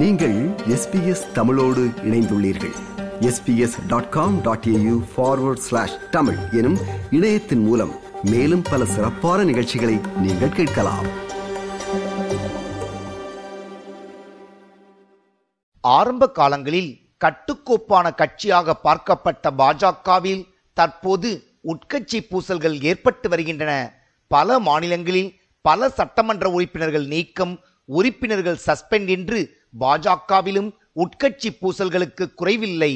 நீங்கள் எஸ்பிஎஸ் தமிழோடு இணைந்துள்ளீர்கள். SBS dot com dot AU forward slash Tamil எனும் இணையத்தின் மூலம் மேலும் பல சிறப்பான நிகழ்ச்சிகளை நீங்கள் கேட்கலாம். ஆரம்ப காலங்களில் கட்டுக்கோப்பான கட்சியாக பார்க்கப்பட்ட பாஜகவில் தற்போது உட்கட்சி பூசல்கள் ஏற்பட்டு வருகின்றன. பல மாநிலங்களில் பல சட்டமன்ற உறுப்பினர்கள் நீக்கம் உறுப்பினர்கள் சஸ்பெண்ட் என்று பாஜகவிலும் உட்கட்சி பூசல்களுக்கு குறைவில்லை.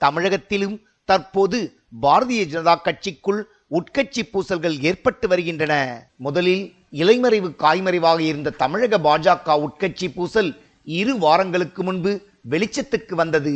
தமிழகத்திலும் தற்போது பாரதிய ஜனதா கட்சிக்குள் உட்கட்சி பூசல்கள் ஏற்பட்டு வருகின்றன. முதலில் இலைமறைவு காய்மறைவாக இருந்த தமிழக பாஜக உட்கட்சி பூசல் இரு வாரங்களுக்கு முன்பு வெளிச்சத்துக்கு வந்தது.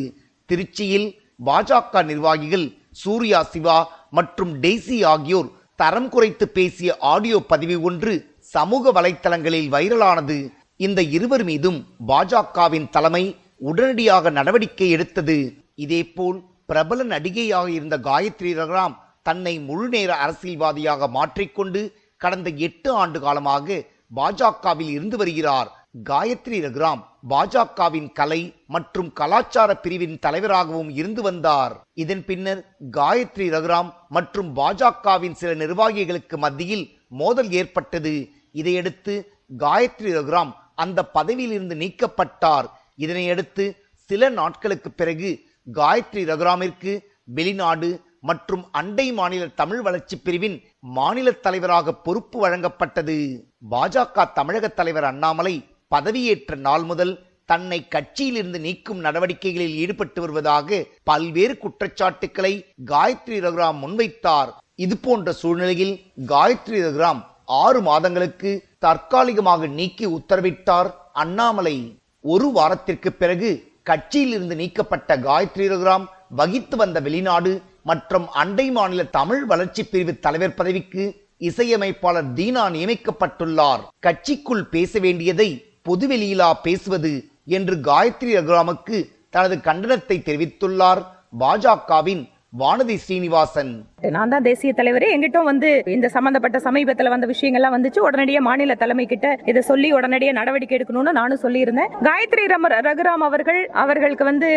திருச்சியில் பாஜக நிர்வாகிகள் சூர்யா சிவா மற்றும் டெய்சி ஆகியோர் தரம் குறைத்து பேசிய ஆடியோ பதிவு ஒன்று சமூக வலைத்தளங்களில் வைரலானது. இந்த இருவர் மீதும் பாஜகவின் தலைமை உடனடியாக நடவடிக்கை எடுத்தது. இதேபோல் பிரபல நடிகையாக இருந்த காயத்ரி ரகுராம் தன்னை முழுநேர அரசியல்வாதியாக மாற்றிக்கொண்டு கடந்த எட்டு ஆண்டு காலமாக பாஜகவில் இருந்து வருகிறார். காயத்ரி ரகுராம் பாஜகவின் கலை மற்றும் கலாச்சார பிரிவின் தலைவராகவும் இருந்து வந்தார். இதன் பின்னர் காயத்ரி ரகுராம் மற்றும் பாஜகவின் சில நிர்வாகிகளுக்கு மத்தியில் மோதல் ஏற்பட்டது. இதையடுத்து காயத்ரி ரகுராம் அந்த பதவியிலிருந்து நீக்கப்பட்டார். இதனையடுத்து சில நாட்களுக்கு பிறகு காயத்ரி ரகுராமிற்கு வெளிநாடு மற்றும் அண்டை மாநில தமிழ் வளர்ச்சி பிரிவின் மாநில தலைவராக பொறுப்பு வழங்கப்பட்டது. பாஜக தமிழக தலைவர் அண்ணாமலை பதவியேற்ற நாள் முதல் தன்னை கட்சியிலிருந்து நீக்கும் நடவடிக்கைகளில் ஈடுபட்டு வருவதாக பல்வேறு குற்றச்சாட்டுக்களை காயத்ரி ரகுராம் முன்வைத்தார். இது போன்ற சூழ்நிலையில் காயத்ரி ரகுராம் ஆறு மாதங்களுக்கு தற்காலிகமாக நீக்கி உத்தரவிட்டார். அண்ணாமலை ஒரு வாரத்திற்கு பிறகு கட்சியில் இருந்து நீக்கப்பட்ட காயத்ரி ரகுராம் வகித்து வந்த வெளிநாடு மற்றும் அண்டை மாநில தமிழ் வளர்ச்சி பிரிவு தலைவர் பதவிக்கு இசையமைப்பாளர் தீனா நியமிக்கப்பட்டுள்ளார். கட்சிக்குள் பேச வேண்டியதை பொதுவெளியிலா பேசுவது என்று காயத்ரி ரகுராமுக்கு தனது கண்டனத்தை தெரிவித்துள்ளார். பாஜகவின் வானதி ஸ்ரீனிவாசன் நான் தான் தேசிய தலைவர். எங்கிட்டும் வந்து இந்த சம்பந்தப்பட்ட சமீபத்துல வந்த விஷயங்கள்லாம் வந்துச்சு. உடனடியே மாநில தலைமை கிட்ட இதை சொல்லி உடனடியே நடவடிக்கை எடுக்கணும்னு நானும் சொல்லியிருந்தேன். காயத்ரி ரம ரகுராம் அவர்கள் அவர்களுக்கு வந்து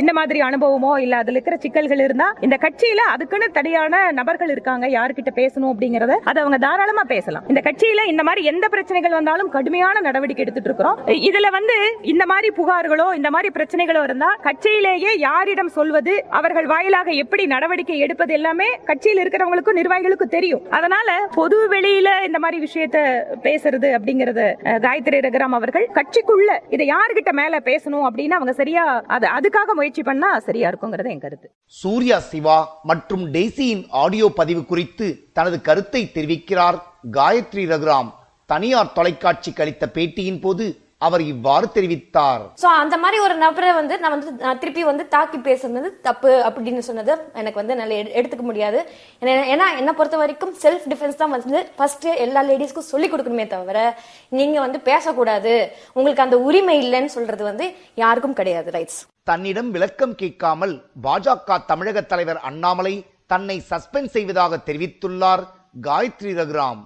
என்ன மாதிரி அனுபவமோ இல்ல அதுல இருக்கிற சிக்கல்கள் இருந்தா இந்த கட்சியில அதுக்குன்னு தனியான நபர்கள் இருக்காங்க. யார்கிட்ட பேசணும் அப்படிங்கறத அதை அவங்க தாராளமா பேசலாம். இந்த கட்சியில இந்த மாதிரி எந்த பிரச்சனைகள் வந்தாலும் கடுமையான நடவடிக்கை எடுத்துட்டு இருக்கிறோம். இதுல வந்து இந்த மாதிரி புகார்களோ இந்த மாதிரி பிரச்சனைகளோ இருந்தா கட்சியிலேயே யாரிடம் சொல்வது அவர்கள் வாயிலாக எப்படி நடவடிக்கை எடுப்பது எல்லாமே கட்சியில் இருக்கிறவங்களுக்கும் நிர்வாகிகளுக்கும் தெரியும். அதனால பொது வெளியில இந்த மாதிரி விஷயத்த பேசுறது அப்படிங்கறத காயத்ரி ரகுராம் அவர்கள் கட்சிக்குள்ள இதை யாருகிட்ட மேல பேசணும் அப்படின்னு அவங்க சரியா அது அதுக்காக முயற்சி பண்ணா சரியா இருக்குங்கிறது என் கருத்து. சூர்யா சிவா மற்றும் டெய்சியின் ஆடியோ பதிவு குறித்து தனது கருத்தை தெரிவிக்கிறார் காயத்ரி ரகுராம். தனியார் தொலைக்காட்சிக்கு அளித்த பேட்டியின் போது அவர் இவ்வாறு தெரிவித்தார். சோ அந்த மாதிரி ஒரு நபரை வந்து நான் வந்து திருப்பி வந்து தாக்கி பேசுனது தப்பு அப்படின்னு சொன்னது எனக்கு வந்து நல்ல எடு- எடுத்துக்க முடியாது. ஏன்னா என்ன பொறுத்த வரைக்கும் செல்ஃப் டிஃபென்ஸ் தான் வந்து ஃபர்ஸ்ட் எல்லா லேடிஸ்க்கும் சொல்லி கொடுக்கணுமே தவிர நீங்க வந்து பேசக்கூடாது. உங்களுக்கு அந்த உரிமை இல்லைன்னு சொல்றது வந்து யாருக்கும் கிடையாது ரைட்ஸ் தன்னிடம் விளக்கம் கேட்காமல் பாஜக தமிழக தலைவர் அண்ணாமலை தன்னை சஸ்பெண்ட் செய்வதாக தெரிவித்துள்ளார். காயத்ரி ரகுராம்.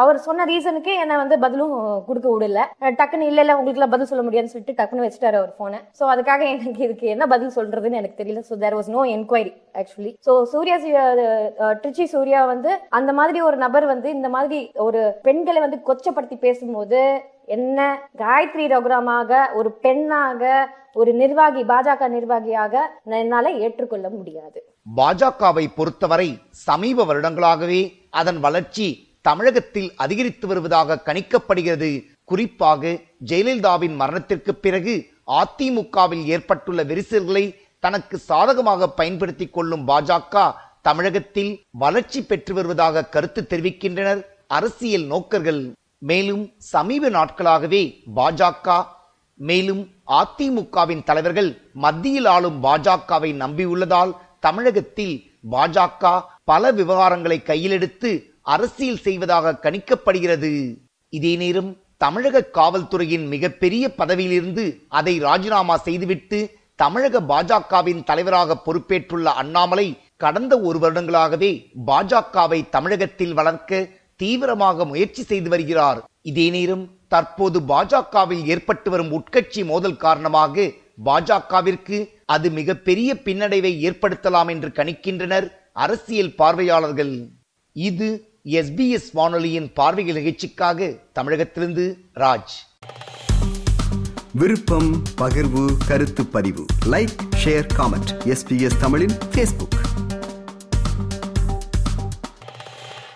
அவர் சொன்ன ரீசனுக்கு என்ன வந்து பதிலும் கொடுக்க விடல. டக்குன்னு இல்ல இல்ல உங்களுக்கு பதில் சொல்ல முடியாதுன்னு சொல்லிட்டு டக்குன்னு வச்சுட்டாரு அவர் போனை சோ அதுக்காக எனக்கு இதுக்கு என்ன பதில் சொல்றதுன்னு எனக்கு தெரியல. So there was no enquiry actually so Surya Trichy Surya வந்து அந்த மாதிரி ஒரு நபர் வந்து இந்த மாதிரி ஒரு பெண்களை வந்து கொச்சப்படுத்தி பேசும்போது என்ன காயத்ரி ரகுராமாக ஒரு பெண்ணாக ஒரு நிர்வாகி பாஜக நிர்வாகியாக என்னால ஏற்றுக்கொள்ள முடியாது. பாஜகவை பொறுத்தவரை சமீப வருடங்களாகவே அதன் வளர்ச்சி தமிழகத்தில் அதிகரித்து வருவதாக கணிக்கப்படுகிறது. குறிப்பாக ஜெயலலிதாவின் மரணத்திற்கு பிறகு அதிமுகவில் ஏற்பட்டுள்ள விரிசல்களை தனக்கு சாதகமாக பயன்படுத்திக் கொள்ளும் பாஜக தமிழகத்தில் வளர்ச்சி பெற்று வருவதாக கருத்து தெரிவிக்கின்றனர் அரசியல் நோக்கர்கள். மேலும் சமீப நாட்களாகவே பாஜக மேலும் அதிமுகவின் தலைவர்கள் மத்தியில் ஆளும் பாஜகவை நம்பியுள்ளதால் தமிழகத்தில் பாஜக பல விவகாரங்களை கையிலெடுத்து அரசியல் செய்வதாக கணிக்கப்படுகிறது. இதே நேரம் தமிழக காவல்துறையின் மிகப்பெரிய பதவியிலிருந்து அதை ராஜினாமா செய்துவிட்டு தமிழக பாஜகவின் தலைவராக பொறுப்பேற்றுள்ள அண்ணாமலை கடந்த ஒரு வருடங்களாகவே பாஜகவை தமிழகத்தில் வளர்க்க தீவிரமாக முயற்சி செய்து வருகிறார். இதே நேரம் தற்போது பாஜகவில் ஏற்பட்டு வரும் உட்கட்சி மோதல் காரணமாக பாஜகவிற்கு அது மிகப்பெரிய பின்னடைவை ஏற்படுத்தலாம் என்று கணிக்கின்றனர் அரசியல் பார்வையாளர்கள். இது எஸ்பிஎஸ் வானொலியின் பார்வைகள் நிகழ்ச்சிக்காக தமிழகத்திலிருந்து ராஜ். விருப்பம் பகிர்வு கருத்து பதிவு. லைக் ஷேர் காமெண்ட் எஸ்பிஎஸ் தமிழின் பேஸ்புக்